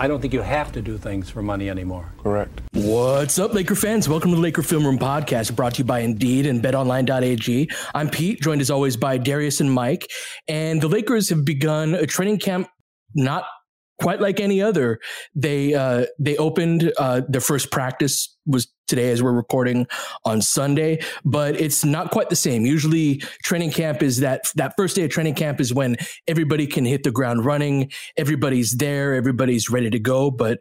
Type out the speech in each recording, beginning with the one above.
I don't think you have to do things for money anymore. Correct. What's up, Laker fans? Welcome to the Laker Film Room Podcast, brought to you by Indeed and BetOnline.ag. I'm Pete, joined as always by Darius and Mike. And the Lakers have begun a training camp not quite like any other. They uh, they opened uh, their first practice was today as we're recording on Sunday, but it's not quite the same. Usually, training camp is that that first day of training camp is when everybody can hit the ground running, everybody's there, everybody's ready to go. But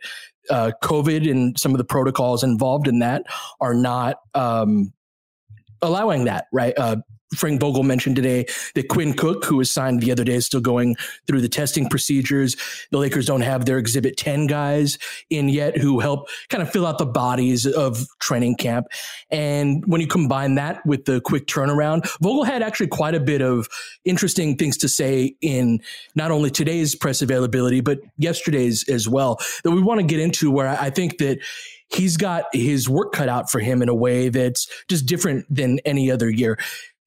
uh, COVID and some of the protocols involved in that are not um, allowing that. Right? Uh, Frank Vogel mentioned today that Quinn Cook, who was signed the other day, is still going through the testing procedures. The Lakers don't have their Exhibit 10 guys in yet who help kind of fill out the bodies of training camp. And when you combine that with the quick turnaround, Vogel had actually quite a bit of interesting things to say in not only today's press availability, but yesterday's as well that we want to get into where I think that he's got his work cut out for him in a way that's just different than any other year.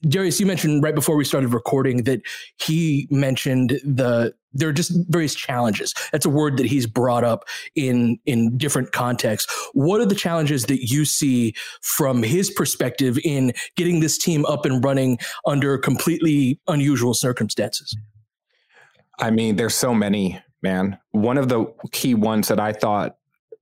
Darius, you mentioned right before we started recording that he mentioned the there are just various challenges. That's a word that he's brought up in in different contexts. What are the challenges that you see from his perspective in getting this team up and running under completely unusual circumstances? I mean, there's so many, man. One of the key ones that I thought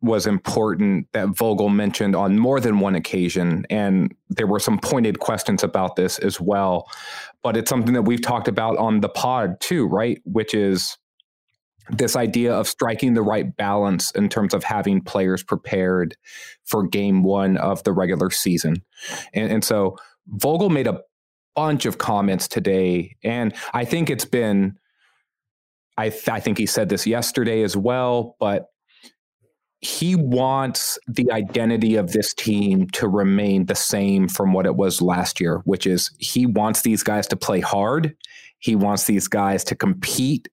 was important that Vogel mentioned on more than one occasion. And there were some pointed questions about this as well. But it's something that we've talked about on the pod too, right? Which is this idea of striking the right balance in terms of having players prepared for game one of the regular season. And, and so Vogel made a bunch of comments today. And I think it's been, I, th- I think he said this yesterday as well, but he wants the identity of this team to remain the same from what it was last year, which is he wants these guys to play hard. He wants these guys to compete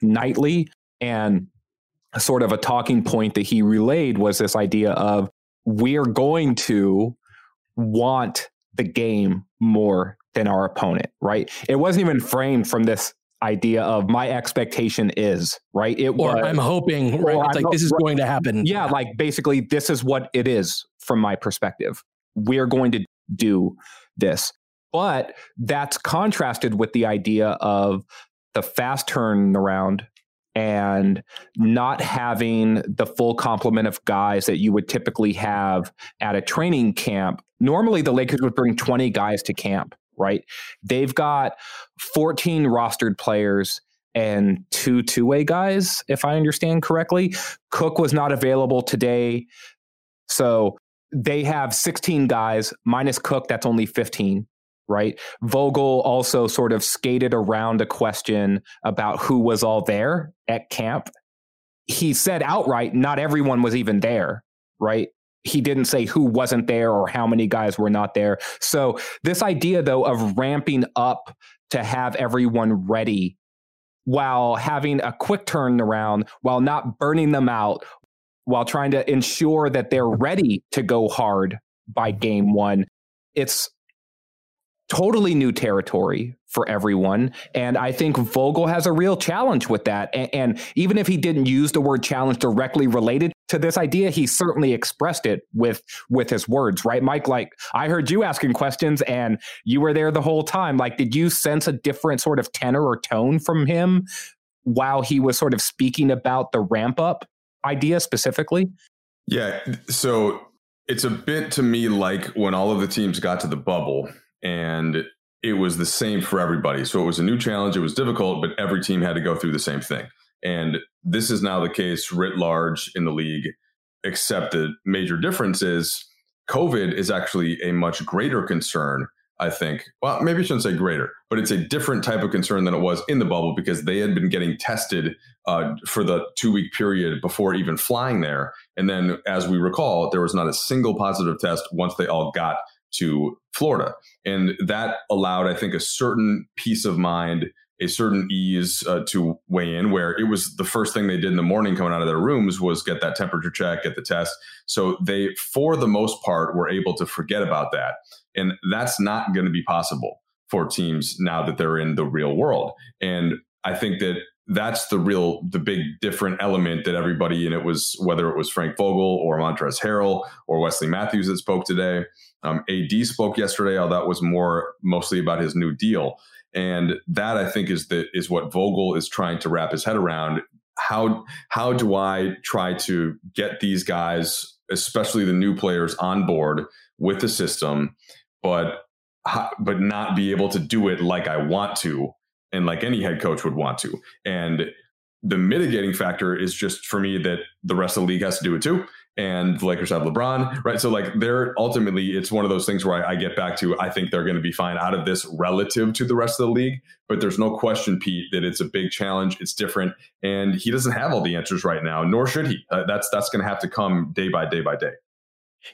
nightly. And sort of a talking point that he relayed was this idea of we're going to want the game more than our opponent, right? It wasn't even framed from this idea of my expectation is right. It or was, I'm hoping right. It's like this is going to happen. Yeah, like basically this is what it is from my perspective. We're going to do this. But that's contrasted with the idea of the fast turn turnaround and not having the full complement of guys that you would typically have at a training camp. Normally, the Lakers would bring 20 guys to camp, right? They've got 14 rostered players and two two way guys, if I understand correctly. Cook was not available today. So they have 16 guys minus Cook, that's only 15 right? Vogel also sort of skated around a question about who was all there at camp. He said outright, not everyone was even there, right? He didn't say who wasn't there or how many guys were not there. So, this idea, though, of ramping up to have everyone ready while having a quick turnaround, while not burning them out, while trying to ensure that they're ready to go hard by game one, it's totally new territory for everyone. And I think Vogel has a real challenge with that. And, and, even if he didn't use the word challenge directly related to this idea, he certainly expressed it with with his words, right? Mike, like I heard you asking questions and you were there the whole time. Like, did you sense a different sort of tenor or tone from him while he was sort of speaking about the ramp up idea specifically? Yeah. So it's a bit to me like when all of the teams got to the bubble and it was the same for everybody. So it was a new challenge. It was difficult, but every team had to go through the same thing. And this is now the case writ large in the league, except the major difference is COVID is actually a much greater concern. I think, well, maybe I shouldn't say greater, but it's a different type of concern than it was in the bubble because they had been getting tested uh, for the two week period before even flying there. And then, as we recall, there was not a single positive test once they all got to Florida. And that allowed, I think, a certain peace of mind, a certain ease uh, to weigh in, where it was the first thing they did in the morning coming out of their rooms was get that temperature check, get the test. So they, for the most part, were able to forget about that. And that's not going to be possible for teams now that they're in the real world. And I think that that's the real the big different element that everybody and it was whether it was Frank Vogel or Montrezl Harrell or Wesley Matthews that spoke today um, AD spoke yesterday. All that was more mostly about his new deal, and that I think is the is what Vogel is trying to wrap his head around. How how do I try to get these guys, especially the new players, on board with the system, but but not be able to do it like I want to and like any head coach would want to. And the mitigating factor is just for me that the rest of the league has to do it too and the Lakers have LeBron, right? So like they're ultimately it's one of those things where I, I get back to I think they're going to be fine out of this relative to the rest of the league, but there's no question, Pete, that it's a big challenge. It's different, and he doesn't have all the answers right now, nor should he. Uh, that's that's going to have to come day by day by day.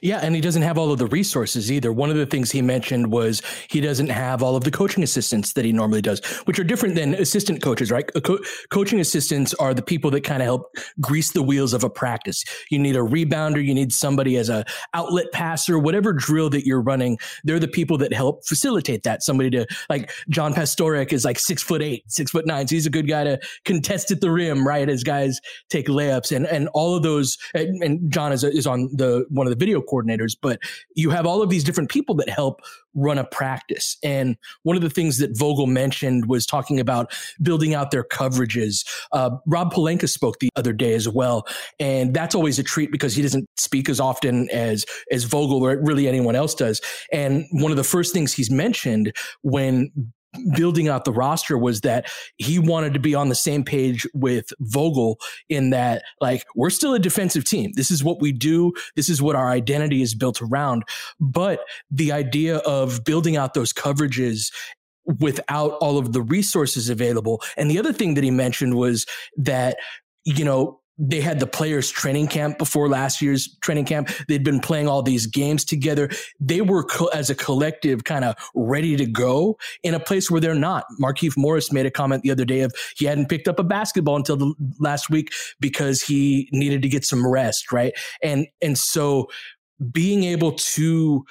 Yeah, and he doesn't have all of the resources either. One of the things he mentioned was he doesn't have all of the coaching assistants that he normally does, which are different than assistant coaches, right? Co- coaching assistants are the people that kind of help grease the wheels of a practice. You need a rebounder, you need somebody as a outlet passer, whatever drill that you're running. They're the people that help facilitate that. Somebody to like John Pastoric is like six foot eight, six foot nine. So he's a good guy to contest at the rim, right? As guys take layups and and all of those. And, and John is is on the one of the video coordinators, but you have all of these different people that help run a practice. And one of the things that Vogel mentioned was talking about building out their coverages. Uh, Rob Pelinka spoke the other day as well, and that's always a treat because he doesn't speak as often as as Vogel or really anyone else does. And one of the first things he's mentioned when building out the roster was that he wanted to be on the same page with Vogel in that, like, we're still a defensive team. This is what we do. This is what our identity is built around. But the idea of building out those coverages without all of the resources available. And the other thing that he mentioned was that, you know, they had the players training camp before last year's training camp. They'd been playing all these games together. They were co- as a collective kind of ready to go in a place where they're not. Markieff Morris made a comment the other day of he hadn't picked up a basketball until the last week because he needed to get some rest, right? And and so being able to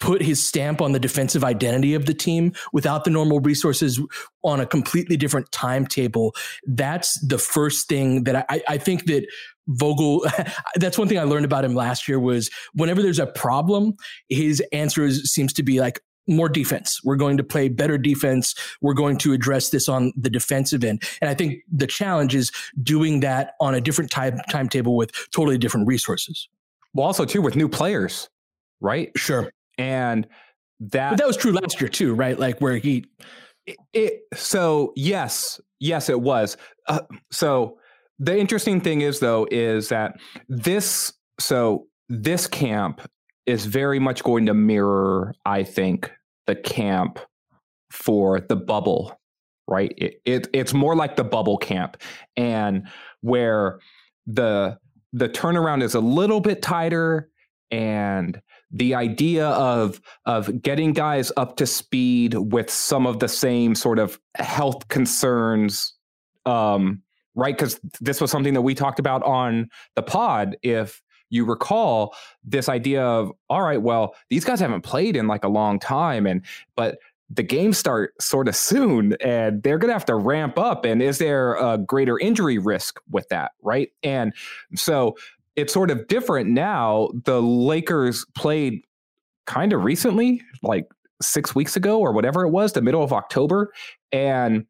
put his stamp on the defensive identity of the team without the normal resources on a completely different timetable. That's the first thing that I, I think that Vogel, that's one thing I learned about him last year was whenever there's a problem, his answer is, seems to be like, more defense. We're going to play better defense. We're going to address this on the defensive end. And I think the challenge is doing that on a different time timetable with totally different resources. Well, also too with new players, right? Sure. And that but that was true last year too, right? Like where he it, it so yes, yes it was. Uh, so the interesting thing is though is that this so this camp is very much going to mirror I think the camp for the bubble, right? It, it it's more like the bubble camp and where the the turnaround is a little bit tighter and the idea of of getting guys up to speed with some of the same sort of health concerns um, right? Because this was something that we talked about on the pod if you recall this idea of all right well these guys haven't played in like a long time and but the games start sort of soon and they're going to have to ramp up and is there a greater injury risk with that? Right? And so it's sort of different now. The Lakers played kind of recently, like six weeks ago or whatever it was, the middle of October, and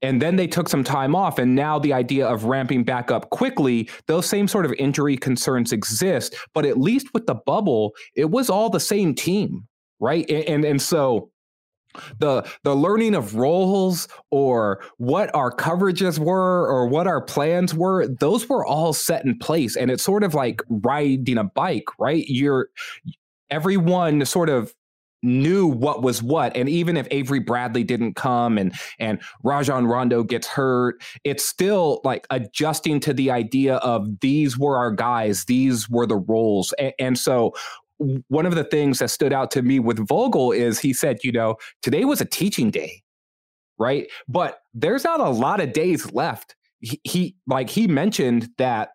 and then they took some time off and now the idea of ramping back up quickly those same sort of injury concerns exist but at least with the bubble it was all the same team right and and, and so the the learning of roles or what our coverages were or what our plans were those were all set in place. And it's sort of like riding a bike right? You're everyone sort of knew what was what. And even if Avery Bradley didn't come and and Rajon Rondo gets hurt it's still like adjusting to the idea of these were our guys these were the roles. And, and so one of the things that stood out to me with Vogel is he said, you know, today was a teaching day, right? But there's not a lot of days left. He, he like he mentioned that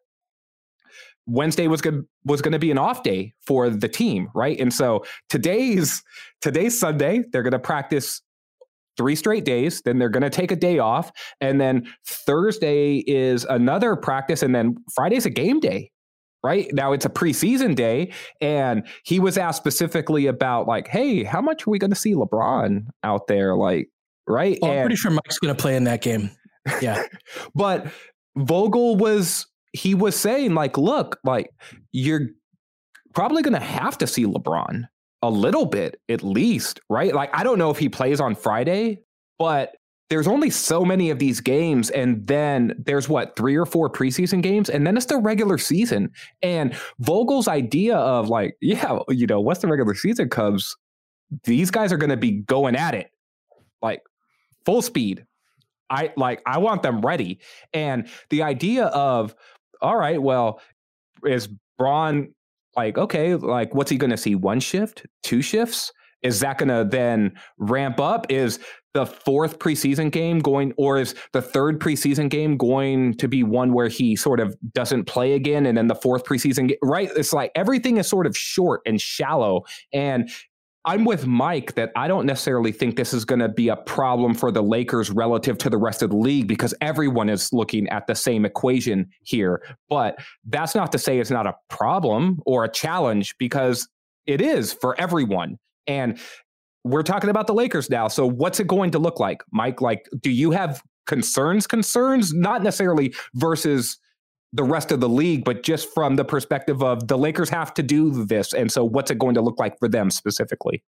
Wednesday was good was going to be an off day for the team, right? And so today's today's Sunday, they're going to practice three straight days, then they're going to take a day off, and then Thursday is another practice and then Friday's a game day right? Now it's a preseason day and he was asked specifically about like hey how much are we going to see lebron out there? Like right? Oh, i'm pretty sure mike's going to play in that game. Yeah. But vogel was he was saying like look like you're probably going to have to see lebron a little bit at least right? Like i don't know if he plays on friday but there's only so many of these games and then there's what three or four preseason games and then it's the regular season. And vogel's idea of like yeah you know once the regular season comes these guys are going to be going at it like full speed. I like i want them ready. And the idea of all right well is Bron like okay like what's he going to see? One shift? Two shifts? Is that going to then ramp up? Is the fourth preseason game going, or is the third preseason game going to be one where he sort of doesn't play again? And then the fourth preseason right? It's like everything is sort of short and shallow. And I'm with Mike that I don't necessarily think this is going to be a problem for the Lakers relative to the rest of the league because everyone is looking at the same equation here. But that's not to say it's not a problem or a challenge because it is for everyone. And we're talking about the Lakers now. So what's it going to look like, Mike? Like, do you have concerns? Concerns, not necessarily versus the rest of the league, but just from the perspective of the Lakers have to do this. And so what's it going to look like for them specifically?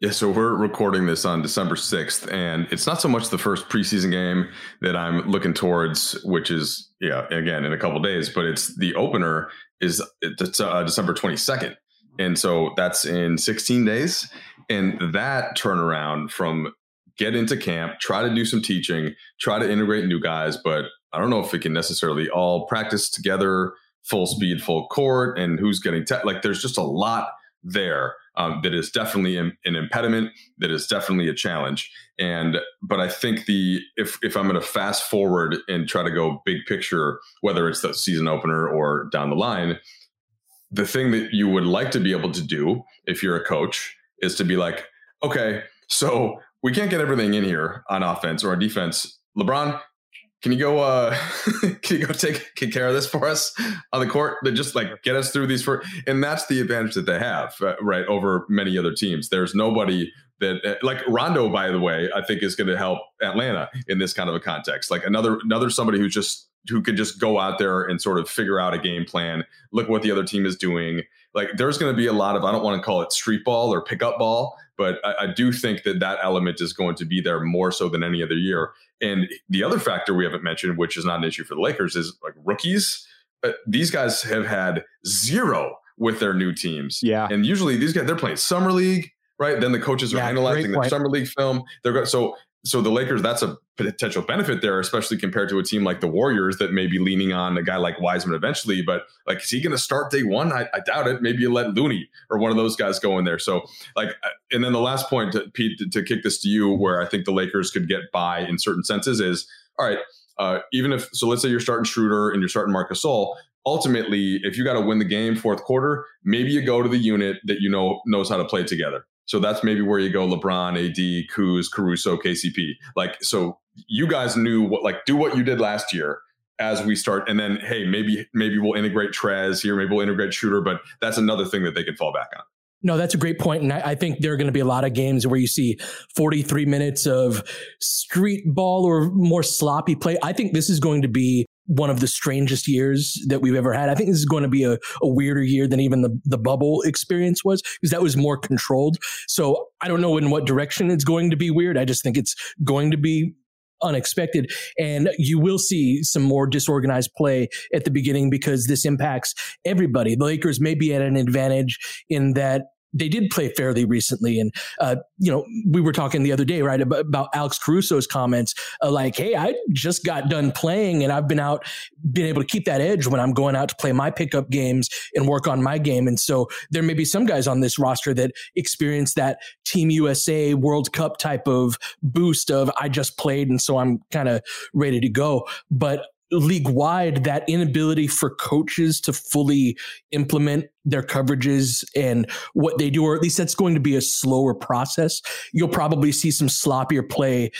Yeah, so we're recording this on December 6th, and it's not so much the first preseason game that I'm looking towards, which is, yeah, again, in a couple days, but it's the opener is it's, uh, December 22nd. And so that's in 16 days. And that turnaround from get into camp, try to do some teaching, try to integrate new guys, but I don't know if we can necessarily all practice together full speed, full court, and who's getting te- like there's just a lot there um, that is definitely an, an, impediment, that is definitely a challenge. And but I think the if if I'm going to fast forward and try to go big picture, whether it's the season opener or down the line, the thing that you would like to be able to do if you're a coach is to be like, okay, so we can't get everything in here on offense or on defense. LeBron, can you go uh can you go take, take care of this for us on the court? That just like get us through these for and that's the advantage that they have uh, right over many other teams. There's nobody that uh, like rondo by the way i think is going to help atlanta in this kind of a context. Like another another somebody who just who could just go out there and sort of figure out a game plan. Look what the other team is doing like there's going to be a lot of i don't want to call it street ball or pickup ball but I, I do think that that element is going to be there more so than any other year and the other factor we haven't mentioned, which is not an issue for the Lakers, is like rookies. Uh, these guys have had zero with their new teams. Yeah. And usually these guys, they're playing summer league, right? Then the coaches are Yeah, analyzing the summer league film. They're so so the Lakers, that's a potential benefit there, especially compared to a team like the Warriors that may be leaning on a guy like Wiseman eventually. But like, is he going to start day one? I, I doubt it. Maybe you let Looney or one of those guys go in there. So like, uh, and then the last point, to, Pete, to, to kick this to you, where I think the Lakers could get by in certain senses is, all right, uh, even if so, let's say you're starting Schroeder and you're starting Marc Gasol. Ultimately, if you got to win the game fourth quarter, maybe you go to the unit that you know knows how to play together. So that's maybe where you go LeBron, AD, Kuz, Caruso, KCP. Like, so you guys knew what, like, do what you did last year as we start. And then, hey, maybe, maybe we'll integrate Trez here. Maybe we'll integrate Schroeder, but that's another thing that they can fall back on. No, that's a great point. And I, I think there are going to be a lot of games where you see 43 minutes of street ball or more sloppy play. I think this is going to be one of the strangest years that we've ever had. I think this is going to be a, a weirder year than even the, the bubble experience was because that was more controlled. So I don't know in what direction it's going to be weird. I just think it's going to be unexpected. And you will see some more disorganized play at the beginning because this impacts everybody. The Lakers may be at an advantage in that they did play fairly recently. And, uh, you know, we were talking the other day, right, about, about Alex Caruso's comments, uh, like, hey, I just got done playing and I've been out, been able to keep that edge when I'm going out to play my pickup games and work on my game. And so there may be some guys on this roster that experience that Team USA World Cup type of boost of, I just played and so I'm kind of ready to go. But league wide that inability for coaches to fully implement their coverages and what they do, or at least that's going to be a slower process. You'll probably see some sloppier play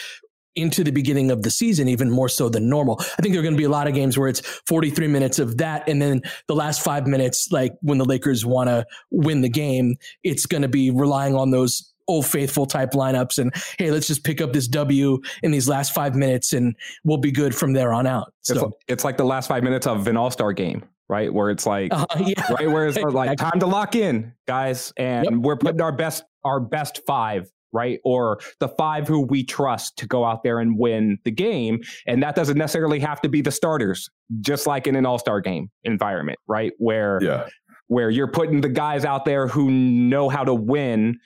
into the beginning of the season, even more so than normal. I think there are going to be a lot of games where it's 43 minutes of that. And then the last five minutes, like when the Lakers want to win the game, it's going to be relying on those old faithful type lineups and hey let's just pick up this w in these last five minutes and we'll be good from there on out so it's, it's like the last five minutes of an all-star game right where it's like uh, yeah. right where it's like time to lock in guys and yep. we're putting yep. our best our best five right or the five who we trust to go out there and win the game and that doesn't necessarily have to be the starters just like in an all-star game environment right where yeah where you're putting the guys out there who know how to win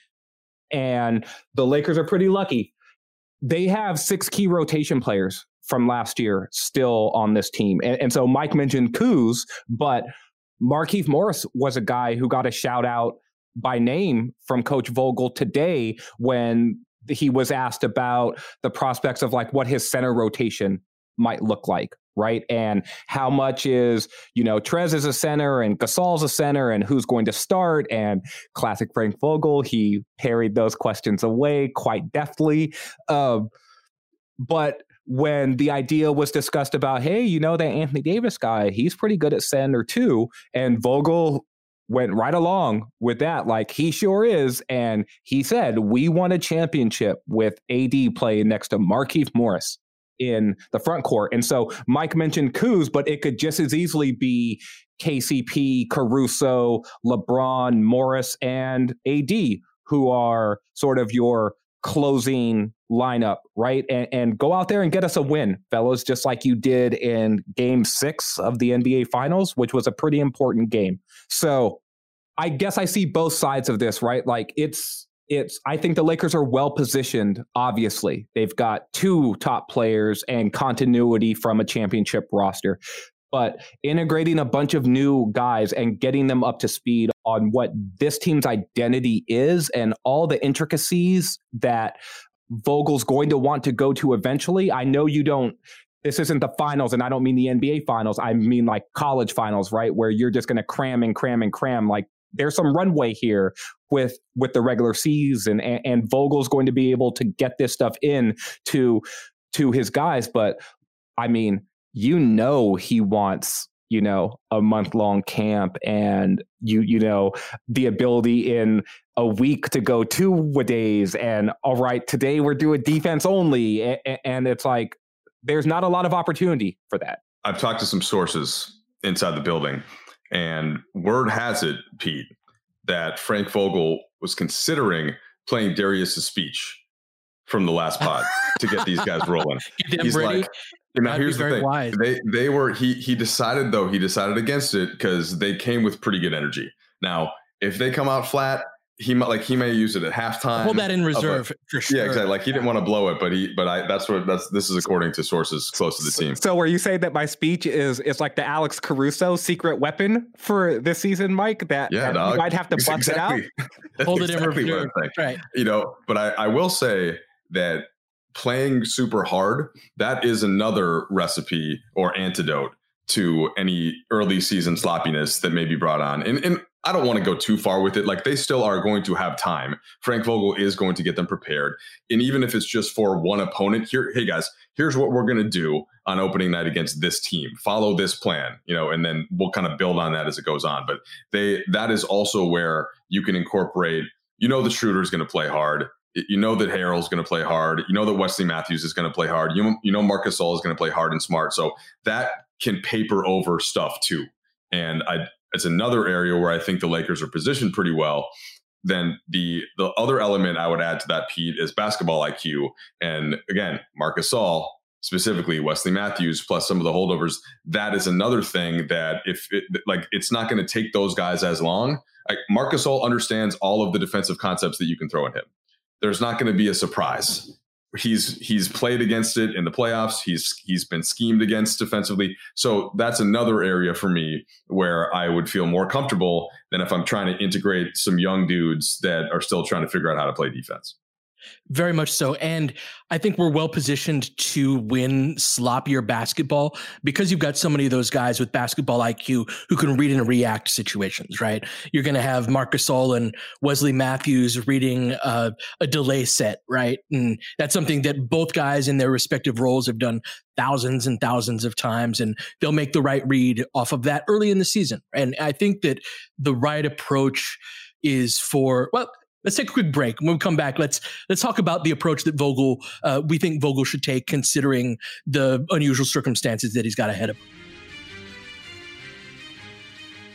and the Lakers are pretty lucky. They have six key rotation players from last year still on this team. And, and so Mike mentioned Kuz, but Markieff Morris was a guy who got a shout out by name from Coach Vogel today when he was asked about the prospects of like what his center rotation might look like right? And how much is, you know, Trez is a center and Gasol's a center and who's going to start? And classic Frank Vogel, he parried those questions away quite deftly. Um, but when the idea was discussed about, hey, you know, that Anthony Davis guy, he's pretty good at center too. And Vogel went right along with that. Like he sure is. And he said, we won a championship with AD playing next to Markieff Morris in the front court. And so Mike mentioned Kuz, but it could just as easily be KCP, Caruso, LeBron, Morris, and AD, who are sort of your closing lineup, right? And, and go out there and get us a win, fellas, just like you did in game six of the NBA Finals, which was a pretty important game. So I guess I see both sides of this, right? Like it's it's I think the Lakers are well positioned, obviously. They've got two top players and continuity from a championship roster. But integrating a bunch of new guys and getting them up to speed on what this team's identity is and all the intricacies that Vogel's going to want to go to eventually. I know you don't this isn't the finals, and I don't mean the NBA finals. I mean like college finals, right? Where you're just going to cram and cram and cram. Like there's some runway here with with the regular season, and, and Vogel's going to be able to get this stuff in to to his guys. But I mean, you know, he wants you know a month long camp and you you know the ability in a week to go two days and all right today we're doing defense only and, and it's like there's not a lot of opportunity for that i've talked to some sources inside the building and word has it pete that frank vogel was considering playing darius's speech from the last pod to get these guys rolling. He's like, now here's the thing. Wise. They they were he he decided though he decided against it because they came with pretty good energy. Now if they come out flat, he might like he may use it at halftime. Hold that in reserve a, for sure. Yeah, exactly. Like he didn't want to blow it, but he but I that's what that's this is according to sources close to the team. So were you saying that my speech is is like the Alex Caruso secret weapon for this season, Mike? That, yeah, that dog. you might have to bust exactly, it out. Hold exactly it in reserve. Right. You know, but I, I will say that playing super hard, that is another recipe or antidote to any early season sloppiness that may be brought on. And, and I don't want to go too far with it. Like they still are going to have time. Frank Vogel is going to get them prepared. And even if it's just for one opponent, here, hey guys, here's what we're going to do on opening night against this team. Follow this plan, you know, and then we'll kind of build on that as it goes on. But they that is also where you can incorporate, you know, the Schroeder is going to play hard you know that Harrell's going to play hard. You know that Wesley Matthews is going to play hard. You, you know Marc Gasol is going to play hard and smart. So that can paper over stuff too. And I, it's another area where I think the Lakers are positioned pretty well. Then the the other element I would add to that, Pete, is basketball IQ. And again, Marc Gasol, specifically Wesley Matthews, plus some of the holdovers. That is another thing that if it, like it's not going to take those guys as long. Like Marc Gasol understands all of the defensive concepts that you can throw at him there's not going to be a surprise. He's he's played against it in the playoffs. He's he's been schemed against defensively. So that's another area for me where I would feel more comfortable than if I'm trying to integrate some young dudes that are still trying to figure out how to play defense. Very much so. And I think we're well positioned to win sloppier basketball because you've got so many of those guys with basketball IQ who can read and react situations, right? You're going to have Marc Gasol and Wesley Matthews reading uh, a delay set, right? And that's something that both guys in their respective roles have done thousands and thousands of times, and they'll make the right read off of that early in the season. And I think that the right approach is for, well, Let's take a quick break. When we come back, let's let's talk about the approach that Vogel uh, we think Vogel should take, considering the unusual circumstances that he's got ahead of him.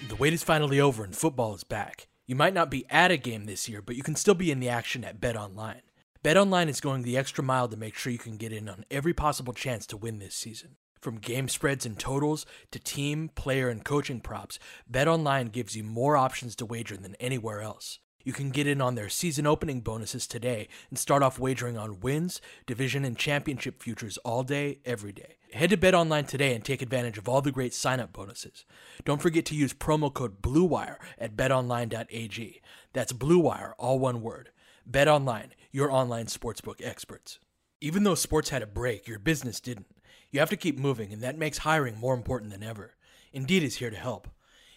The wait is finally over, and football is back. You might not be at a game this year, but you can still be in the action at Bet Online. Bet Online is going the extra mile to make sure you can get in on every possible chance to win this season. From game spreads and totals to team, player, and coaching props, Bet Online gives you more options to wager than anywhere else. You can get in on their season opening bonuses today and start off wagering on wins, division, and championship futures all day, every day. Head to BetOnline today and take advantage of all the great sign-up bonuses. Don't forget to use promo code BLUEWIRE at betonline.ag. That's BLUEWIRE, all one word. BetOnline, your online sportsbook experts. Even though sports had a break, your business didn't. You have to keep moving, and that makes hiring more important than ever. Indeed is here to help.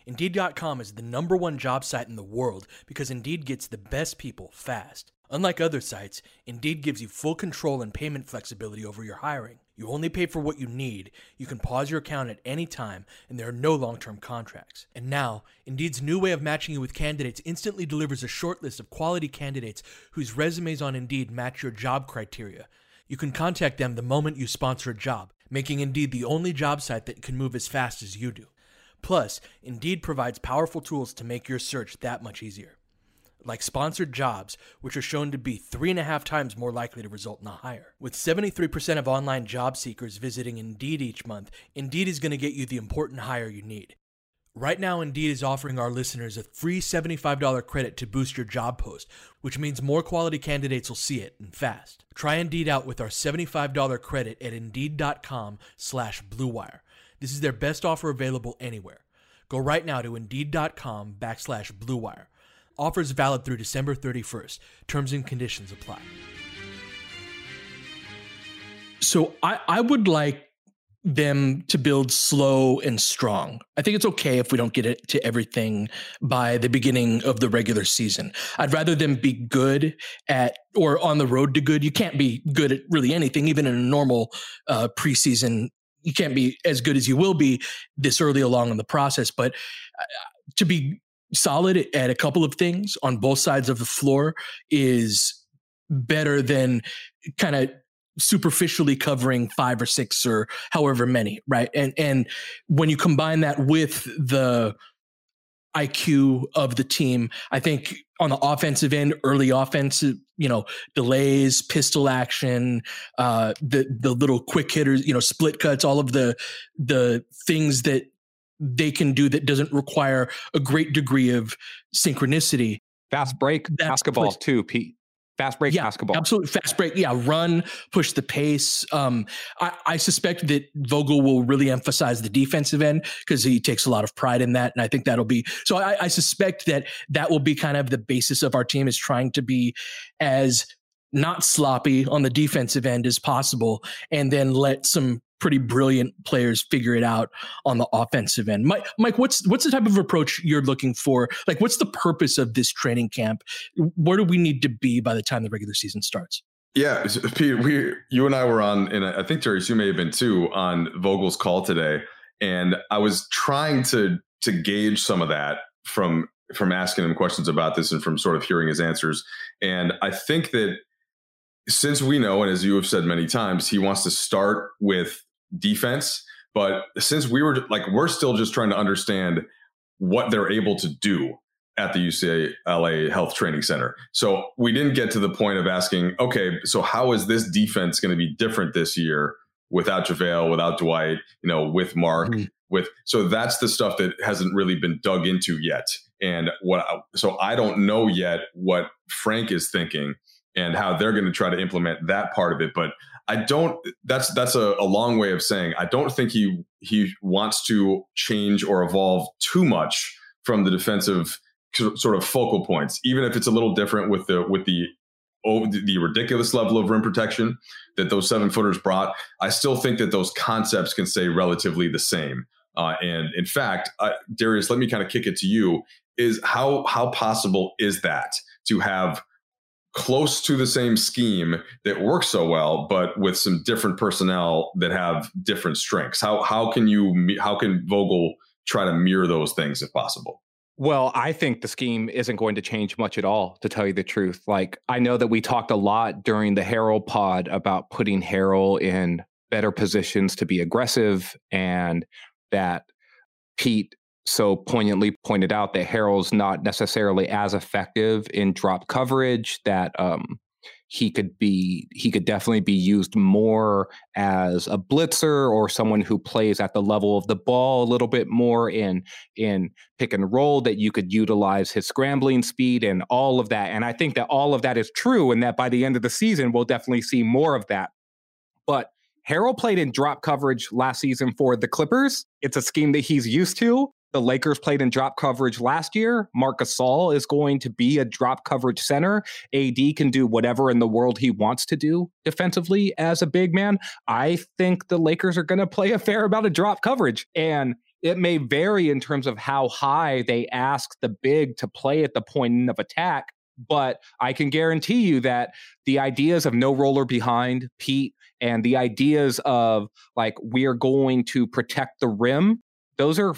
Indeed.com is the number one job site in the world because Indeed gets the best people fast. Unlike other sites, Indeed gives you full control and payment flexibility over your hiring. You only pay for what you need, you can pause your account at any time, and there are no long term contracts. And now, Indeed's new way of matching you with candidates instantly delivers a short list of quality candidates whose resumes on Indeed match your job criteria. You can contact them the moment you sponsor a job, making Indeed the only job site that can move as fast as you do. Plus, Indeed provides powerful tools to make your search that much easier. Like sponsored jobs, which are shown to be three and a half times more likely to result in a hire. With 73% of online job seekers visiting Indeed each month, Indeed is going to get you the important hire you need. Right now, Indeed is offering our listeners a free $75 credit to boost your job post, which means more quality candidates will see it and fast. Try Indeed out with our $75 credit at Indeed.com slash BlueWire. This is their best offer available anywhere. Go right now to Indeed.com backslash BlueWire. Offers valid through December 31st. Terms and conditions apply. So I, I would like them to build slow and strong. I think it's okay if we don't get it to everything by the beginning of the regular season. I'd rather them be good at or on the road to good. You can't be good at really anything, even in a normal uh, preseason. You can't be as good as you will be this early along in the process. But uh, to be solid at a couple of things on both sides of the floor is better than kind of superficially covering five or six or however many, right? And and when you combine that with the IQ of the team, I think on the offensive end, early offensive, you know, delays, pistol action, uh, the the little quick hitters, you know, split cuts, all of the the things that they can do that doesn't require a great degree of synchronicity. Fast break basketballs too, Pete. Fast break yeah, basketball. Absolutely. Fast break. Yeah. Run, push the pace. Um, I, I, suspect that Vogel will really emphasize the defensive end because he takes a lot of pride in that. And I think that'll be so I, I suspect that that will be kind of the basis of our team is trying to be as not sloppy on the defensive end as possible and then let some pretty brilliant players figure it out on the offensive end. Mike, Mike, what's what's the type of approach you're looking for? Like, what's the purpose of this training camp? Where do we need to be by the time the regular season starts? Yeah, Pete, we, you and I were on, and I think Darius, you may have been too, on Vogel's call today, and I was trying to to gauge some of that from from asking him questions about this and from sort of hearing his answers. And I think that since we know, and as you have said many times, he wants to start with defense. But since we were like, we're still just trying to understand what they're able to do at the UCLA Health Training Center. So we didn't get to the point of asking, okay, so how is this defense going to be different this year without JaVale, without Dwight, you know, with Mark, mm-hmm. with so that's the stuff that hasn't really been dug into yet. And what I, so I don't know yet what Frank is thinking and how they're going to try to implement that part of it. But I don't. That's that's a, a long way of saying I don't think he he wants to change or evolve too much from the defensive sort of focal points, even if it's a little different with the with the oh, the ridiculous level of rim protection that those seven footers brought. I still think that those concepts can stay relatively the same. Uh, and in fact, uh, Darius, let me kind of kick it to you: is how how possible is that to have close to the same scheme that works so well, but with some different personnel that have different strengths? How how can you how can Vogel try to mirror those things if possible? Well, I think the scheme isn't going to change much at all, to tell you the truth. Like, I know that we talked a lot during the Harrell pod about putting Harrell in better positions to be aggressive and that Pete so poignantly pointed out that Harrell's not necessarily as effective in drop coverage that um, he could be he could definitely be used more as a blitzer or someone who plays at the level of the ball a little bit more in in pick and roll that you could utilize his scrambling speed and all of that and I think that all of that is true and that by the end of the season we'll definitely see more of that but Harrell played in drop coverage last season for the Clippers. It's a scheme that he's used to. The Lakers played in drop coverage last year. Marc Gasol is going to be a drop coverage center. AD can do whatever in the world he wants to do defensively as a big man. I think the Lakers are going to play a fair amount of drop coverage. And it may vary in terms of how high they ask the big to play at the point of attack. But I can guarantee you that the ideas of no roller behind Pete and the ideas of like we're going to protect the rim, those are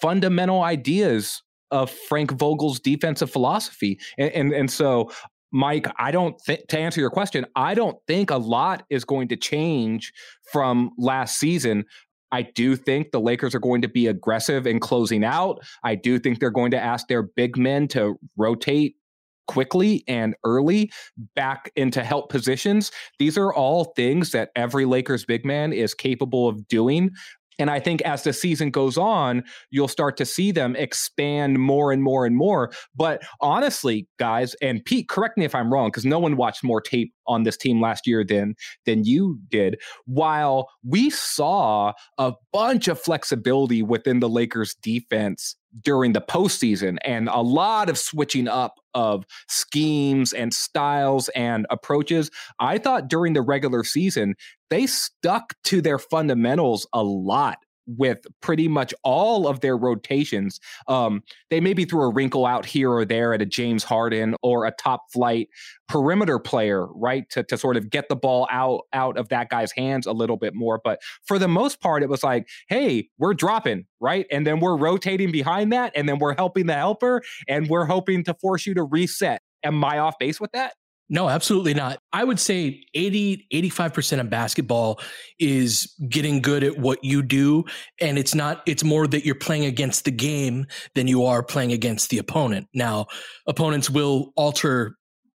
fundamental ideas of Frank Vogel's defensive philosophy. And, and, and so, Mike, I don't think, to answer your question, I don't think a lot is going to change from last season. I do think the Lakers are going to be aggressive in closing out. I do think they're going to ask their big men to rotate quickly and early back into help positions. These are all things that every Lakers big man is capable of doing. And I think as the season goes on, you'll start to see them expand more and more and more. But honestly, guys, and Pete, correct me if I'm wrong, because no one watched more tape on this team last year than than you did. While we saw a bunch of flexibility within the Lakers defense during the postseason and a lot of switching up of schemes and styles and approaches. I thought during the regular season, they stuck to their fundamentals a lot with pretty much all of their rotations. Um, they maybe threw a wrinkle out here or there at a James Harden or a top flight perimeter player, right? To, to sort of get the ball out out of that guy's hands a little bit more. But for the most part, it was like, hey, we're dropping, right? And then we're rotating behind that, and then we're helping the helper, and we're hoping to force you to reset. Am I off base with that? No, absolutely not. I would say 80, 85% of basketball is getting good at what you do. And it's not, it's more that you're playing against the game than you are playing against the opponent. Now, opponents will alter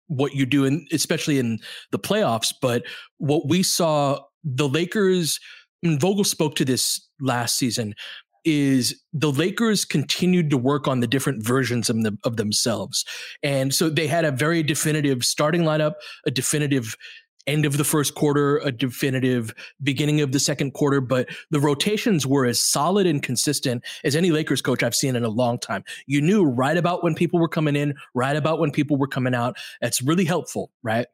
what you do, and especially in the playoffs. But what we saw, the Lakers, and Vogel spoke to this last season is the Lakers continued to work on the different versions of, the, of themselves. And so they had a very definitive starting lineup, a definitive end of the first quarter, a definitive beginning of the second quarter, but the rotations were as solid and consistent as any Lakers coach I've seen in a long time. You knew right about when people were coming in, right about when people were coming out. That's really helpful, right?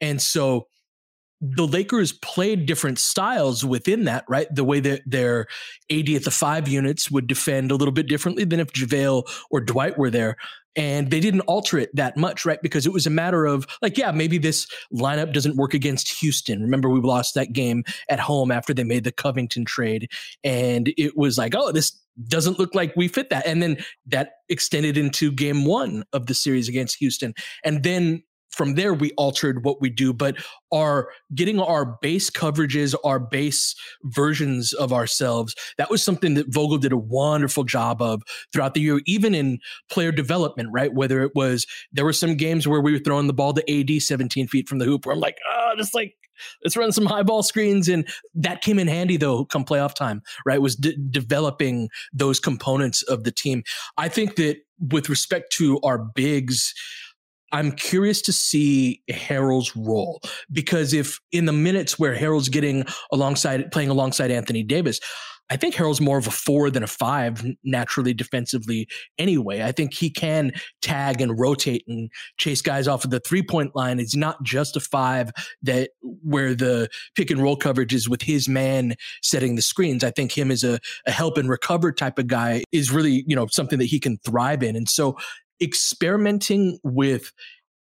And so the Lakers played different styles within that, right? The way that their AD at the five units would defend a little bit differently than if JaVale or Dwight were there. And they didn't alter it that much, right? Because it was a matter of like, yeah, maybe this lineup doesn't work against Houston. Remember, we lost that game at home after they made the Covington trade. And it was like, oh, this doesn't look like we fit that. And then that extended into game one of the series against Houston. And then from there we altered what we do but our getting our base coverages our base versions of ourselves that was something that vogel did a wonderful job of throughout the year even in player development right? Whether it was there were some games where we were throwing the ball to ad 17 feet from the hoop where i'm like oh just like let's run some high ball screens and that came in handy though come playoff time right? Was de- developing those components of the team. I think that with respect to our bigs I'm curious to see Harrell's role because if in the minutes where Harrell's getting alongside playing alongside Anthony Davis, I think Harrell's more of a four than a five naturally defensively anyway. I think he can tag and rotate and chase guys off of the three point line. It's not just a five that where the pick and roll coverage is with his man setting the screens. I think him as a, a help and recover type of guy is really, you know, something that he can thrive in. And so experimenting with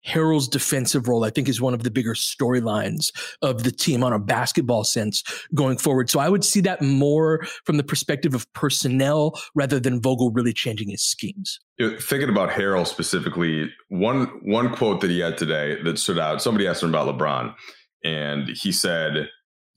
Harrell's defensive role, I think, is one of the bigger storylines of the team on a basketball sense going forward. So I would see that more from the perspective of personnel rather than Vogel really changing his schemes. Thinking about Harrell specifically, one one quote that he had today that stood out. Somebody asked him about LeBron, and he said,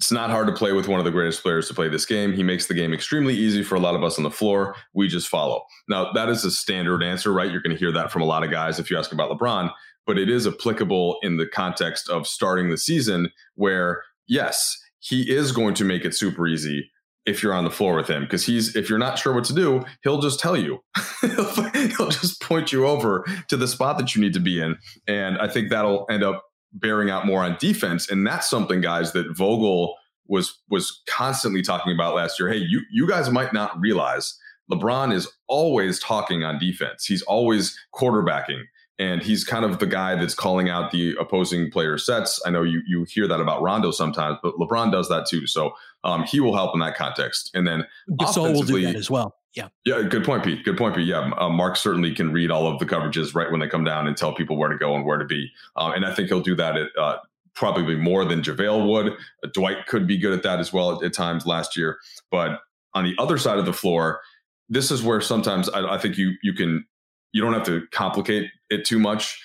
"It's not hard to play with one of the greatest players to play this game. He makes the game extremely easy for a lot of us on the floor. We just follow." Now that is a standard answer, right? You're going to hear that from a lot of guys if you ask about LeBron but it is applicable in the context of starting the season where, yes, he is going to make it super easy if you're on the floor with him because he's if you're not sure what to do he'll just tell you he'll just point you over to the spot that you need to be in and i think that'll end up bearing out more on defense and that's something guys that vogel was was constantly talking about last year hey you you guys might not realize lebron is always talking on defense he's always quarterbacking and he's kind of the guy that's calling out the opposing player sets. I know you you hear that about Rondo sometimes, but LeBron does that too. So um, he will help in that context. And then Gasol will do that as well. Yeah. Yeah. Good point, Pete. Good point, Pete. Yeah. Uh, Marc certainly can read all of the coverages right when they come down and tell people where to go and where to be. Um, and I think he'll do that at, uh, probably more than JaVale would. Uh, Dwight could be good at that as well at, at, times last year. But on the other side of the floor, this is where sometimes I, I think you you can you don't have to complicate it too much.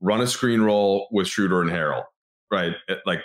Run a screen roll with Schroeder and Harrell, right? Like,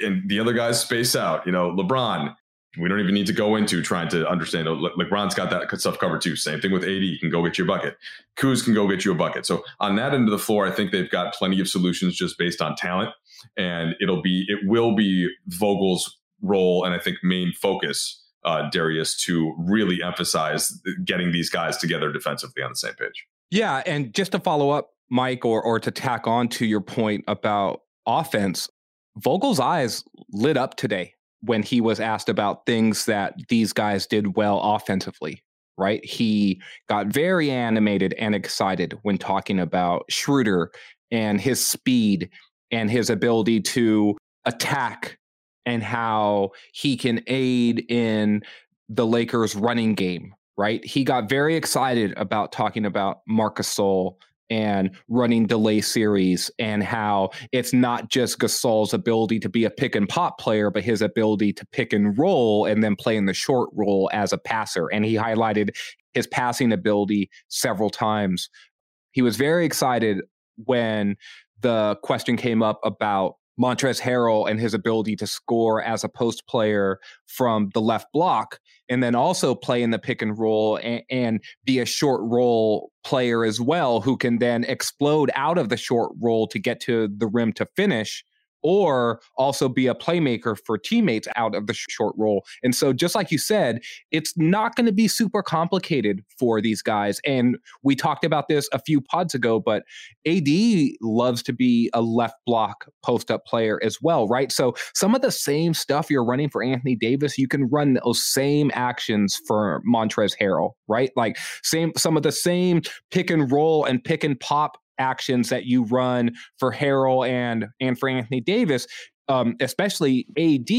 and the other guys space out. You know, LeBron. We don't even need to go into trying to understand. LeBron's got that stuff covered too. Same thing with AD. He can go get you a bucket. Kuz can go get you a bucket. So on that end of the floor, I think they've got plenty of solutions just based on talent. And it'll be, it will be Vogel's role and I think main focus uh, Darius to really emphasize getting these guys together defensively on the same page. Yeah, and just to follow up, Mike, or or to tack on to your point about offense, Vogel's eyes lit up today when he was asked about things that these guys did well offensively. Right, he got very animated and excited when talking about Schroeder and his speed and his ability to attack and how he can aid in the Lakers running game, right? He got very excited about talking about Marcus Gasol and running delay series and how it's not just Gasol's ability to be a pick and pop player, but his ability to pick and roll and then play in the short role as a passer. And he highlighted his passing ability several times. He was very excited when the question came up about Montrezl Harrell and his ability to score as a post player from the left block, and then also play in the pick and roll and, and, be a short roll player as well, who can then explode out of the short roll to get to the rim to finish or also be a playmaker for teammates out of the short role. And so, just like you said, it's not going to be super complicated for these guys. And we talked about this a few pods ago, but AD loves to be a left block post up player as well, right? So, some of the same stuff you're running for Anthony Davis, you can run those same actions for Montrezl Harrell, right? Like, same, some of the same pick and roll and pick and pop actions that you run for Harrell and and for Anthony Davis, um, especially AD,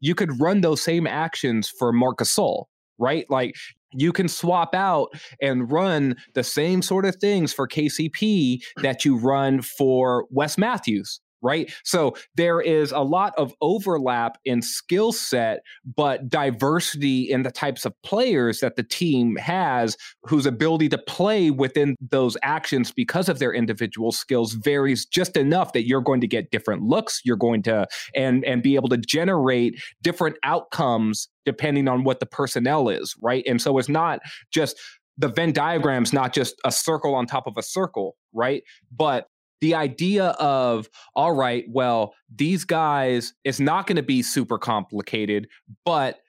you could run those same actions for Marc Gasol, right? Like you can swap out and run the same sort of things for KCP that you run for Wes Matthews, right? So there is a lot of overlap in skill set, but diversity in the types of players that the team has whose ability to play within those actions because of their individual skills varies just enough that you're going to get different looks, you're going to and and be able to generate different outcomes depending on what the personnel is, right? And so it's not just the Venn diagram's not just a circle on top of a circle, right? But the idea of all right well these guys it's not going to be super complicated but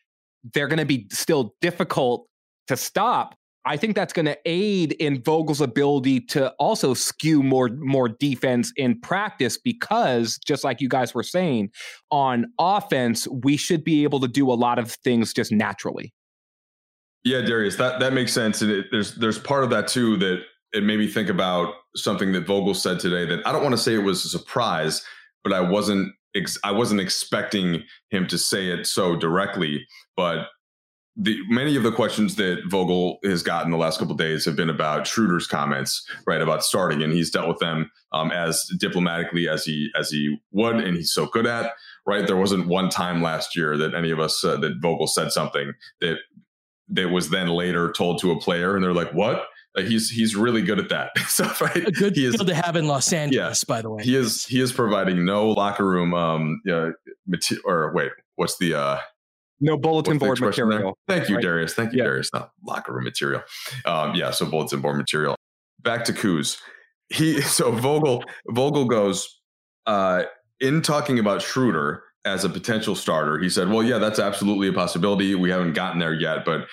they're going to be still difficult to stop i think that's going to aid in vogel's ability to also skew more more defense in practice because just like you guys were saying on offense we should be able to do a lot of things just naturally. Yeah darius that that makes sense and it, there's there's part of that too that it made me think about something that Vogel said today that I don't want to say it was a surprise, but I wasn't ex- I wasn't expecting him to say it so directly. But the many of the questions that Vogel has gotten the last couple days have been about Schroeder's comments, right, about starting, and he's dealt with them um, as diplomatically as he as he would, and he's so good at. Right, there wasn't one time last year that any of us uh, that Vogel said something that that was then later told to a player, and they're like, "What?" He's he's really good at that. so right, a good he is, to have in Los Angeles, yeah, by the way. He is he is providing no locker room um uh, material or wait, what's the uh no bulletin board material. There? Thank you, right. Darius. Thank you, yeah. Darius. Not locker room material. Um, yeah, so bulletin board material. Back to Kuz. He so Vogel Vogel goes uh, in talking about Schroeder as a potential starter. He said, "Well, yeah, that's absolutely a possibility. We haven't gotten there yet, but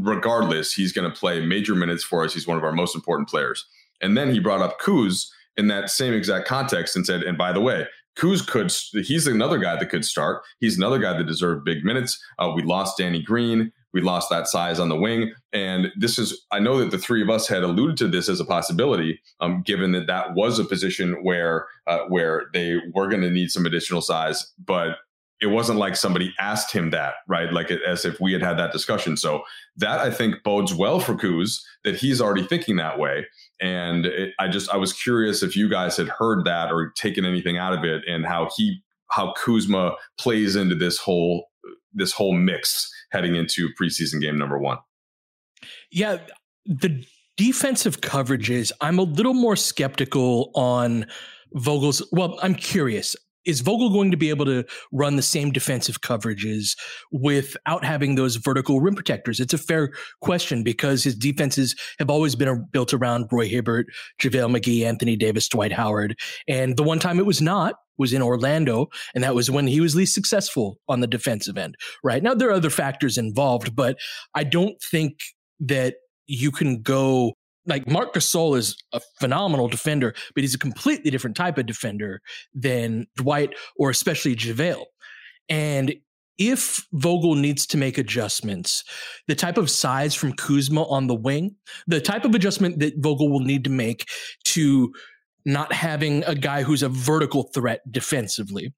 regardless, he's going to play major minutes for us. He's one of our most important players. And then he brought up Kuz in that same exact context and said, and by the way, Kuz could, he's another guy that could start. He's another guy that deserved big minutes. Uh, we lost Danny Green. We lost that size on the wing. And this is, I know that the three of us had alluded to this as a possibility, um, given that that was a position where, uh, where they were going to need some additional size. But it wasn't like somebody asked him that, right? Like as if we had had that discussion. So that I think bodes well for Kuz that he's already thinking that way. And it, I just I was curious if you guys had heard that or taken anything out of it, and how he how Kuzma plays into this whole this whole mix heading into preseason game number one. Yeah, the defensive coverages. I'm a little more skeptical on Vogel's. Well, I'm curious is Vogel going to be able to run the same defensive coverages without having those vertical rim protectors? It's a fair question because his defenses have always been built around Roy Hibbert, JaVale McGee, Anthony Davis, Dwight Howard. And the one time it was not was in Orlando, and that was when he was least successful on the defensive end. Right now, there are other factors involved, but I don't think that you can go like Marc Gasol is a phenomenal defender, but he's a completely different type of defender than Dwight or especially JaVale. And if Vogel needs to make adjustments, the type of size from Kuzma on the wing, the type of adjustment that Vogel will need to make to not having a guy who's a vertical threat defensively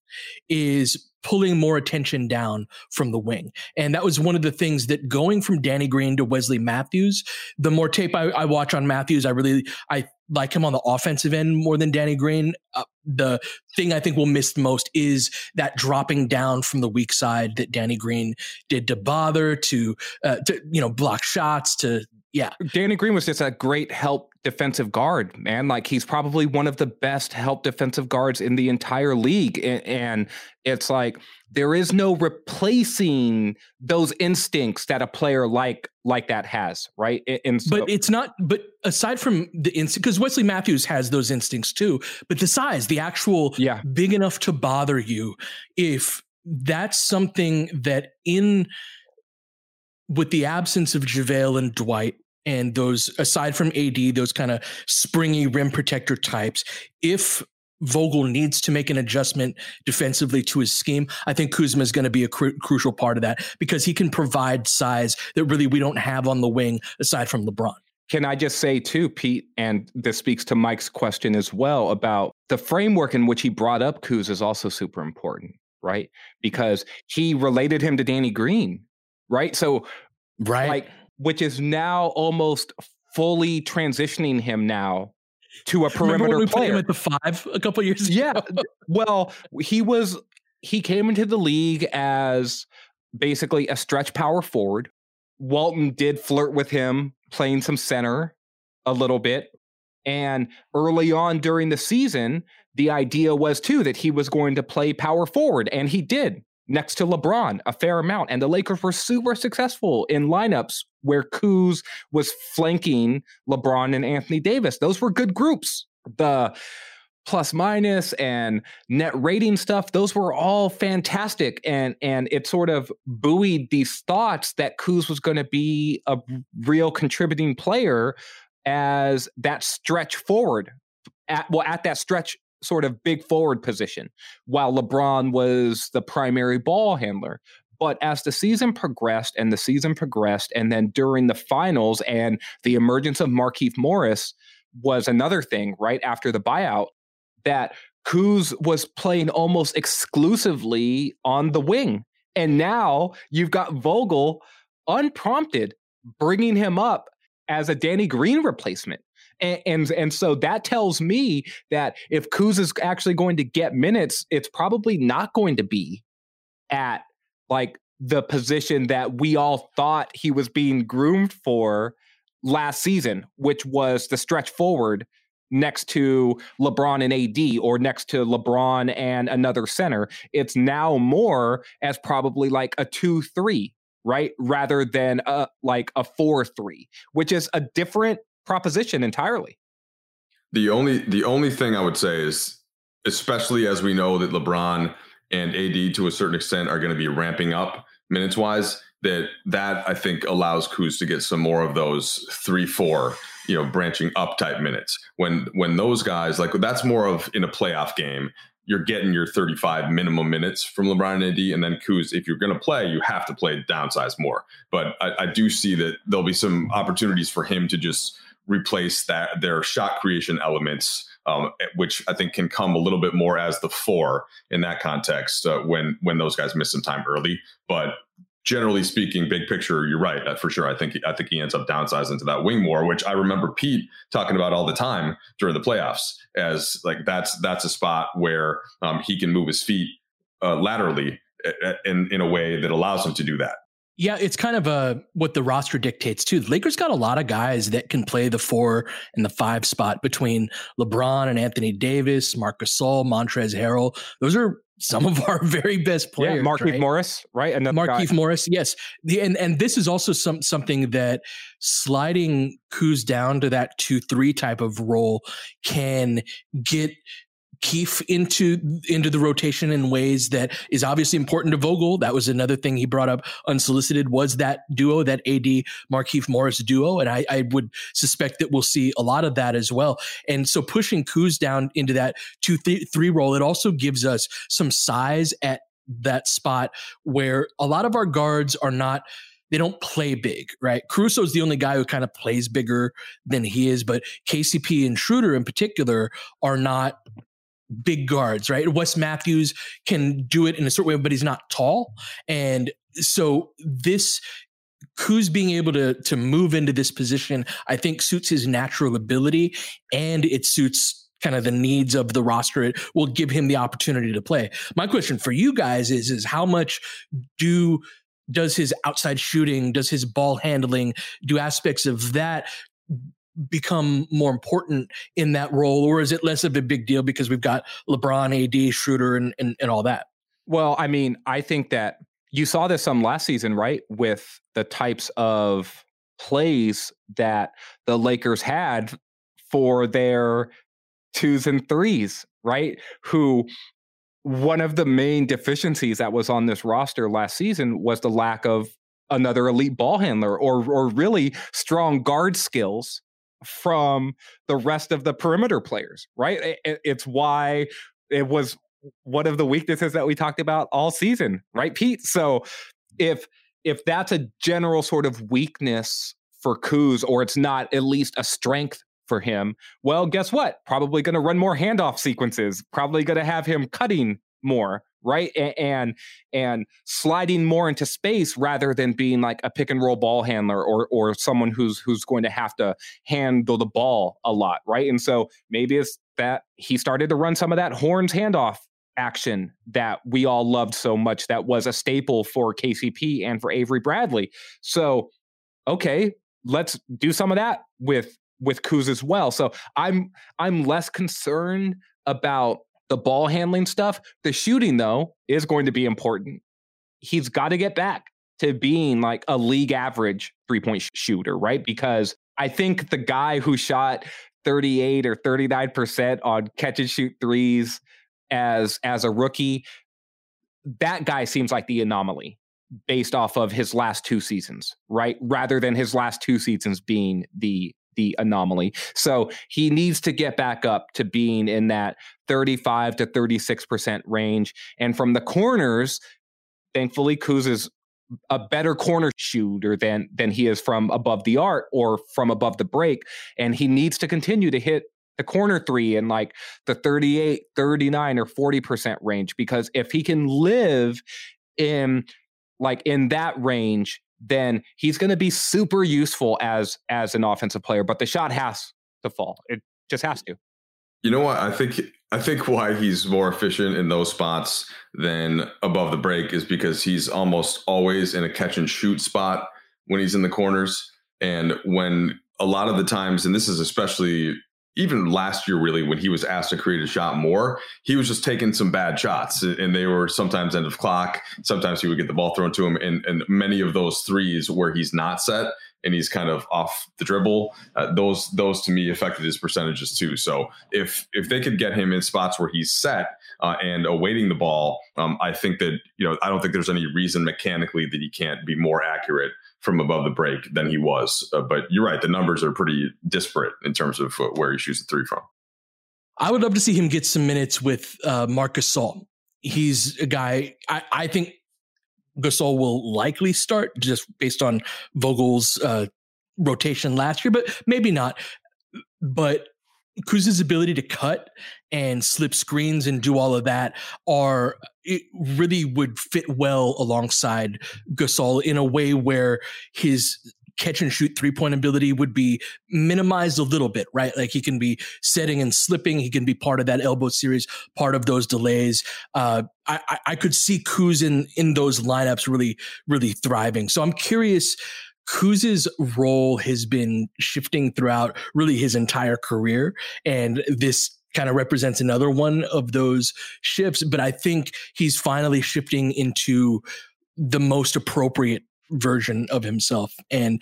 is pulling more attention down from the wing. And that was one of the things that going from Danny Green to Wesley Matthews, the more tape I, I watch on Matthews, I really I like him on the offensive end more than Danny Green. Uh, the thing I think we'll miss most is that dropping down from the weak side that Danny Green did to bother to uh, to you know block shots to yeah. Danny Green was just a great help defensive guard, man. Like he's probably one of the best help defensive guards in the entire league. And, it's like there is no replacing those instincts that a player like like that has, right? And so, but it's not. But aside from the instinct, because Wesley Matthews has those instincts too. But the size, the actual, yeah, big enough to bother you. If that's something that in with the absence of JaVale and Dwight and those aside from AD, those kind of springy rim protector types, if Vogel needs to make an adjustment defensively to his scheme. I think Kuzma is going to be a cru- crucial part of that because he can provide size that really we don't have on the wing aside from LeBron. Can I just say, too, Pete, and this speaks to Mike's question as well about the framework in which he brought up Kuz is also super important, right? Because he related him to Danny Green, right? So, right. Like, which is now almost fully transitioning him now to a perimeter we player. at the five a couple years ago? Yeah. well, he was he came into the league as basically a stretch power forward. Walton did flirt with him playing some center a little bit. And early on during the season, the idea was too that he was going to play power forward, and he did next to LeBron a fair amount. And the Lakers were super successful in lineups where Kuz was flanking LeBron and Anthony Davis. Those were good groups. The plus minus and net rating stuff those were all fantastic and and it sort of buoyed these thoughts that Kuz was going to be a real contributing player as that stretch forward at well at that stretch sort of big forward position while LeBron was the primary ball handler but as the season progressed and the season progressed, and then during the finals and the emergence of Markieff Morris was another thing right after the buyout that Kuz was playing almost exclusively on the wing. And now you've got Vogel unprompted bringing him up as a Danny Green replacement. And, and, so that tells me that if Kuz is actually going to get minutes, it's probably not going to be at like the position that we all thought he was being groomed for last season, which was the stretch forward next to LeBron and AD or next to LeBron and another center. It's now more as probably like a 2 3, right? Rather than a like a 4 3, which is a different proposition entirely. The only the only thing I would say is especially as we know that LeBron and AD to a certain extent are going to be ramping up minutes wise. That that I think allows Kuz to get some more of those three four you know branching up type minutes when when those guys like that's more of in a playoff game you're getting your 35 minimum minutes from LeBron and AD, and then Kuz. If you're going to play, you have to play downsize more. But I, I, do see that there'll be some opportunities for him to just replace that their shot creation elements um, which I think can come a little bit more as the four in that context uh, when when those guys miss some time early. But generally speaking, big picture, you're right for sure. I think I think he ends up downsizing to that wing more, which I remember Pete talking about all the time during the playoffs as like that's that's a spot where um, he can move his feet uh, laterally uh, uh, in in a way that allows him to do that. Yeah, it's kind of a what the roster dictates too. The Lakers got a lot of guys that can play the four and the five spot between LeBron and Anthony Davis, Marc Gasol, Montrezl Harrell. Those are some of our very best players. Yeah, Markieff right? Morris, right? Another Markieff guy. Morris, yes. The, and and this is also some something that sliding Kuz down to that two three type of role can get Keefe into into the rotation in ways that is obviously important to Vogel. That was another thing he brought up unsolicited was that duo, that AD Markieff Morris duo, and I, I would suspect that we'll see a lot of that as well. And so pushing Kuz down into that two th- three role, it also gives us some size at that spot where a lot of our guards are not they don't play big, right? Caruso's the only guy who kind of plays bigger than he is, but KCP and Schroeder in particular are not big guards, right? Wes Matthews can do it in a certain way, but he's not tall. And so this Kuz being able to to move into this position, I think suits his natural ability and it suits kind of the needs of the roster. It will give him the opportunity to play. My question for you guys is is how much do does his outside shooting, does his ball handling, do aspects of that become more important in that role, or is it less of a big deal because we've got LeBron, AD, Schroeder, and, and, and all that? Well, I mean, I think that you saw this some last season, right? With the types of plays that the Lakers had for their twos and threes, right? Who one of the main deficiencies that was on this roster last season was the lack of another elite ball handler or or really strong guard skills from the rest of the perimeter players, right? It, it's why it was one of the weaknesses that we talked about all season, right, Pete? So if if that's a general sort of weakness for Kuz, or it's not at least a strength for him, well, guess what? Probably going to run more handoff sequences. Probably going to have him cutting more right? And and sliding more into space rather than being like a pick and roll ball handler or or someone who's who's going to have to handle the ball a lot right? And so maybe it's that he started to run some of that horns handoff action that we all loved so much that was a staple for KCP and for Avery Bradley. So okay let's do some of that with with Kuz as well. So i'm i'm less concerned about the ball handling stuff. The shooting, though, is going to be important. He's got to get back to being like a league average three point shooter, right? Because I think the guy who shot 38 or 39% on catch and shoot threes as as a rookie, that guy seems like the anomaly based off of his last two seasons, right? Rather than his last two seasons being the the anomaly. So he needs to get back up to being in that 35 to 36% range. And from the corners, thankfully, Kuz is a better corner shooter than than he is from above the arc or from above the break and he needs to continue to hit the corner three in like the 38 39 or 40% range because if he can live in like in that range then he's going to be super useful as as an offensive player. But the shot has to fall. It just has to. You know what? I think I think why he's more efficient in those spots than above the break is because he's almost always in a catch and shoot spot when he's in the corners. And when a lot of the times, and this is especially even last year, really, when he was asked to create a shot more, he was just taking some bad shots, and they were sometimes end of clock. Sometimes he would get the ball thrown to him, and, and many of those threes where he's not set and he's kind of off the dribble. Uh, those those to me affected his percentages too. So if if they could get him in spots where he's set uh, and awaiting the ball, um, I think that you know I don't think there's any reason mechanically that he can't be more accurate from above the break than he was. Uh, but you're right; the numbers are pretty disparate in terms of uh, where he shoots the three from. I would love to see him get some minutes with uh, Marc Gasol. He's a guy I, I, think Gasol will likely start just based on Vogel's uh, rotation last year, but maybe not. But Kuz's ability to cut and slip screens and do all of that are it really would fit well alongside Gasol in a way where his catch and shoot three point ability would be minimized a little bit, right? Like he can be setting and slipping. He can be part of that elbow series, part of those delays. Uh, I, I could see Kuz in, in those lineups really, really thriving. So I'm curious Kuz's role has been shifting throughout really his entire career. And this kind of represents another one of those shifts. But I think he's finally shifting into the most appropriate version of himself. And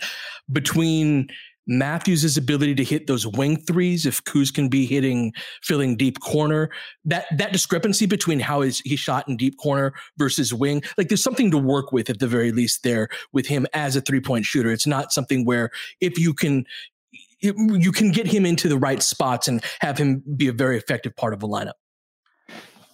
between Matthews' ability to hit those wing threes, if Kuz can be hitting, filling deep corner, that that discrepancy between how is he shot in deep corner versus wing, like there's something to work with at the very least there with him as a three point shooter. It's not something where if you can you can get him into the right spots and have him be a very effective part of a lineup.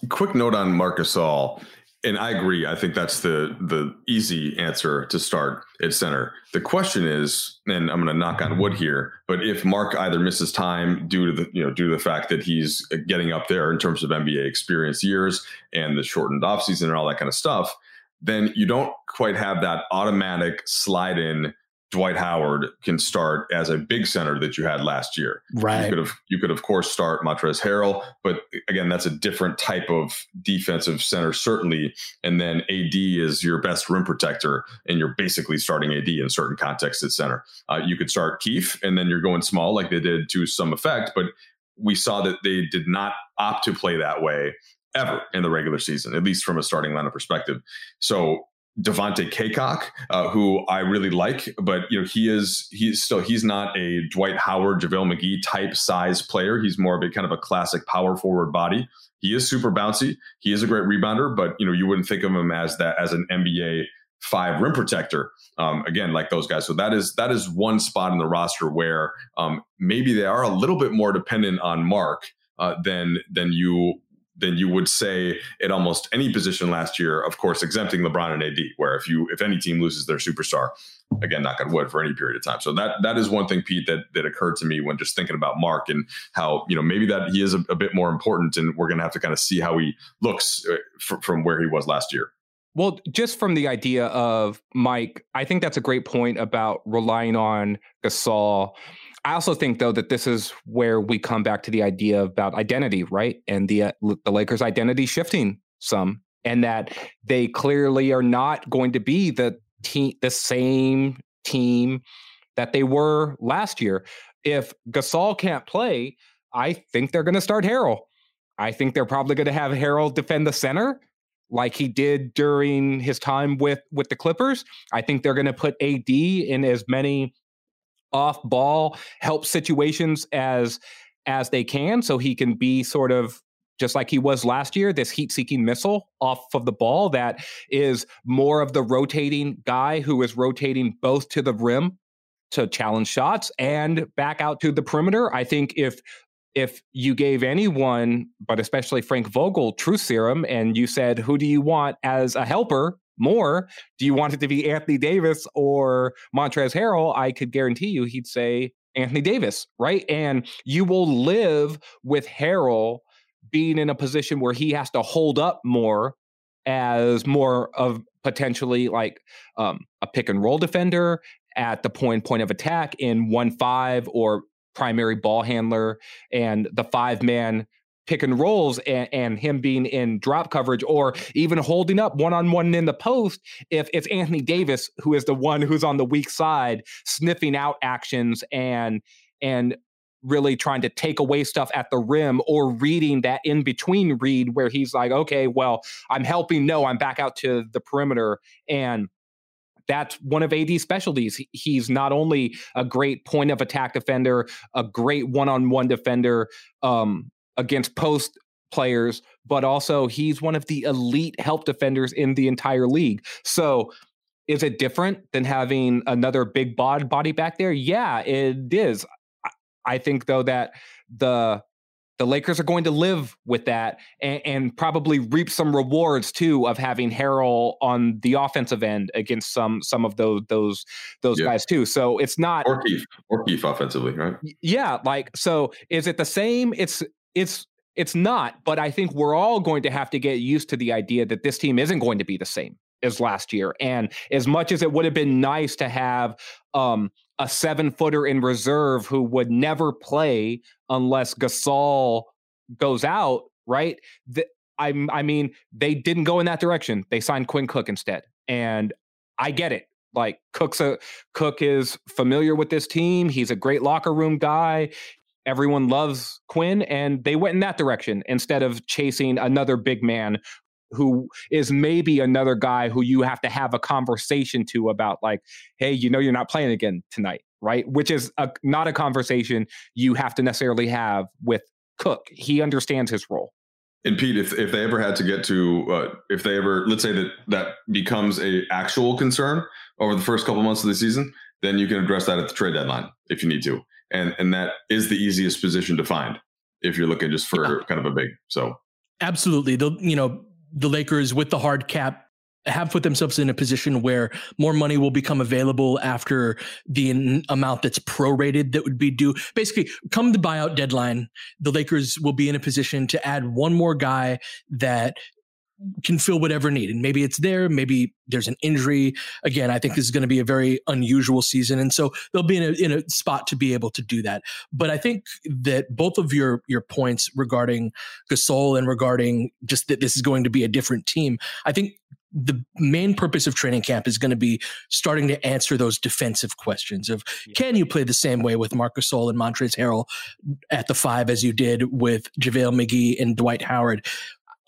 Quick note on Marc Gasol and I agree. I think that's the the easy answer to start at center. The question is, and I'm going to knock on wood here, but if Marc either misses time due to the you know due to the fact that he's getting up there in terms of NBA experience years and the shortened offseason and all that kind of stuff, then you don't quite have that automatic slide in Dwight Howard can start as a big center that you had last year. Right. You could have you could of course start Montrezl Harrell, but again, that's a different type of defensive center, certainly. And then AD is your best rim protector, and you're basically starting AD in certain contexts at center. Uh, you could start Keith, and then you're going small like they did to some effect, but we saw that they did not opt to play that way ever in the regular season, at least from a starting lineup perspective. So Devontae Cacok, uh, who I really like, but you know he is he's still he's not a Dwight Howard, JaVale McGee type size player. He's more of a kind of a classic power forward body. He is super bouncy. He is a great rebounder, but you know you wouldn't think of him as that as an NBA five rim protector. Um, again, like those guys. So that is that is one spot in the roster where um, maybe they are a little bit more dependent on Marc uh, than than you than you would say at almost any position last year. Of course, exempting LeBron and AD, where if you if any team loses their superstar, again, knock on wood for any period of time. So that that is one thing, Pete, that that occurred to me when just thinking about Marc and how you know maybe that he is a, a bit more important, and we're going to have to kind of see how he looks uh, f- from where he was last year. Well, just from the idea of Mike, I think that's a great point about relying on Gasol I also think though that this is where we come back to the idea about identity, right? And the uh, the Lakers' identity shifting some, and that they clearly are not going to be the team, the same team that they were last year. If Gasol can't play, I think they're going to start Harrell. I think they're probably going to have Harrell defend the center like he did during his time with with the Clippers. I think they're going to put AD in as many off ball help situations as as they can so he can be sort of just like he was last year, this heat seeking missile off of the ball that is more of the rotating guy who is rotating both to the rim to challenge shots and back out to the perimeter. I think if if you gave anyone, but especially Frank Vogel, truth serum, and you said, who do you want as a helper? More. Do you want it to be Anthony Davis or Montrezl Harrell? I could guarantee you he'd say Anthony Davis, right? And you will live with Harrell being in a position where he has to hold up more as more of potentially like um, a pick and roll defender at the point point of attack in one five or primary ball handler and the five man pick and rolls and, and, him being in drop coverage or even holding up one on one in the post if it's Anthony Davis who is the one who's on the weak side sniffing out actions and and really trying to take away stuff at the rim or reading that in between read where he's like okay well I'm helping no I'm back out to the perimeter and that's one of AD's specialties. He's not only a great point of attack defender, a great one on one defender, um, against post players, but also he's one of the elite help defenders in the entire league. So is it different than having another big bod body back there? Yeah, it is. I think though that the the Lakers are going to live with that and, and, probably reap some rewards too of having Harrell on the offensive end against some some of those those those yeah. guys too. So it's not or Keith or Keith offensively, right? Yeah, like so. Is it the same? It's it's it's not, but I think we're all going to have to get used to the idea that this team isn't going to be the same as last year. And as much as it would have been nice to have um, a seven footer in reserve who would never play unless Gasol goes out, right? The, I, I mean, they didn't go in that direction. They signed Quinn Cook instead. And I get it. Like Cook's a Cook is familiar with this team. He's a great locker room guy everyone loves Quinn, and they went in that direction instead of chasing another big man who is maybe another guy who you have to have a conversation to about like hey you know you're not playing again tonight right? Which is a, not a conversation you have to necessarily have with cook. He understands his role. And Pete, if, if they ever had to get to, uh, if they ever, let's say that that becomes a actual concern over the first couple months of the season, then you can address that at the trade deadline if you need to and and that is the easiest position to find if you're looking just for yeah. kind of a big so absolutely the you know the Lakers with the hard cap have put themselves in a position where more money will become available after the n- amount that's prorated that would be due. Basically, come the buyout deadline, the Lakers will be in a position to add one more guy that can fill whatever need. And maybe it's there, maybe there's an injury. Again, I think this is going to be a very unusual season. And so they'll be in a, in a spot to be able to do that. But I think that both of your, your points regarding Gasol and regarding just that this is going to be a different team, I think the main purpose of training camp is going to be starting to answer those defensive questions of can you play the same way with Marcus Gasol and Montrezl Harrell at the five as you did with JaVale McGee and Dwight Howard?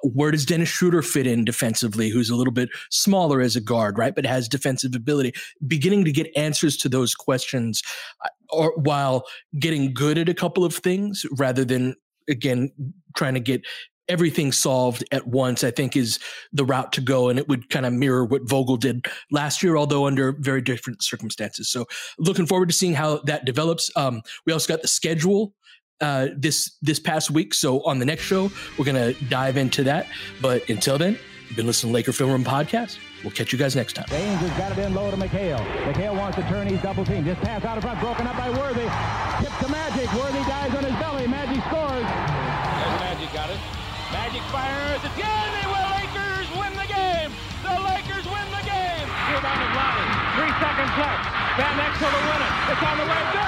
Where does Dennis Schroeder fit in defensively, who's a little bit smaller as a guard, right? But has defensive ability, beginning to get answers to those questions uh, or while getting good at a couple of things rather than again trying to get everything solved at once, I think is the route to go. And it would kind of mirror what Vogel did last year, although under very different circumstances. So looking forward to seeing how that develops. Um, we also got the schedule uh, this this past week. So on the next show, we're gonna dive into that. But until then, you've been listening to Laker Film Room podcast. We'll catch you guys next time. James has got it in low to McHale. McHale wants to turn. He's double team. Just pass out of front, broken up by Worthy. Tip to Magic. Worthy dies on his belly. Magic scores. There's Magic got it. Magic fires again. They will. Lakers win the game. The Lakers win the game. Rebound of Three seconds left. Van Exel to win it. It's on the way. Good.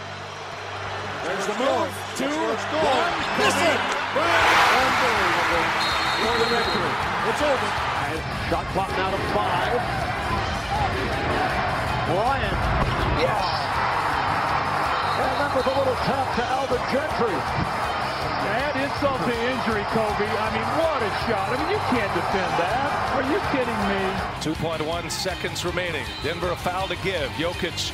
There's the move. Two, one, miss it. Unbelievable. For the victory. It's over. Shot clock now to five. Bryant. Yes. And then with a little tap to Alvin Gentry. Add insult to injury, Kobe. I mean, what a shot. I mean, you can't defend that. Are you kidding me? 2.1 seconds remaining. Denver a foul to give. Jokic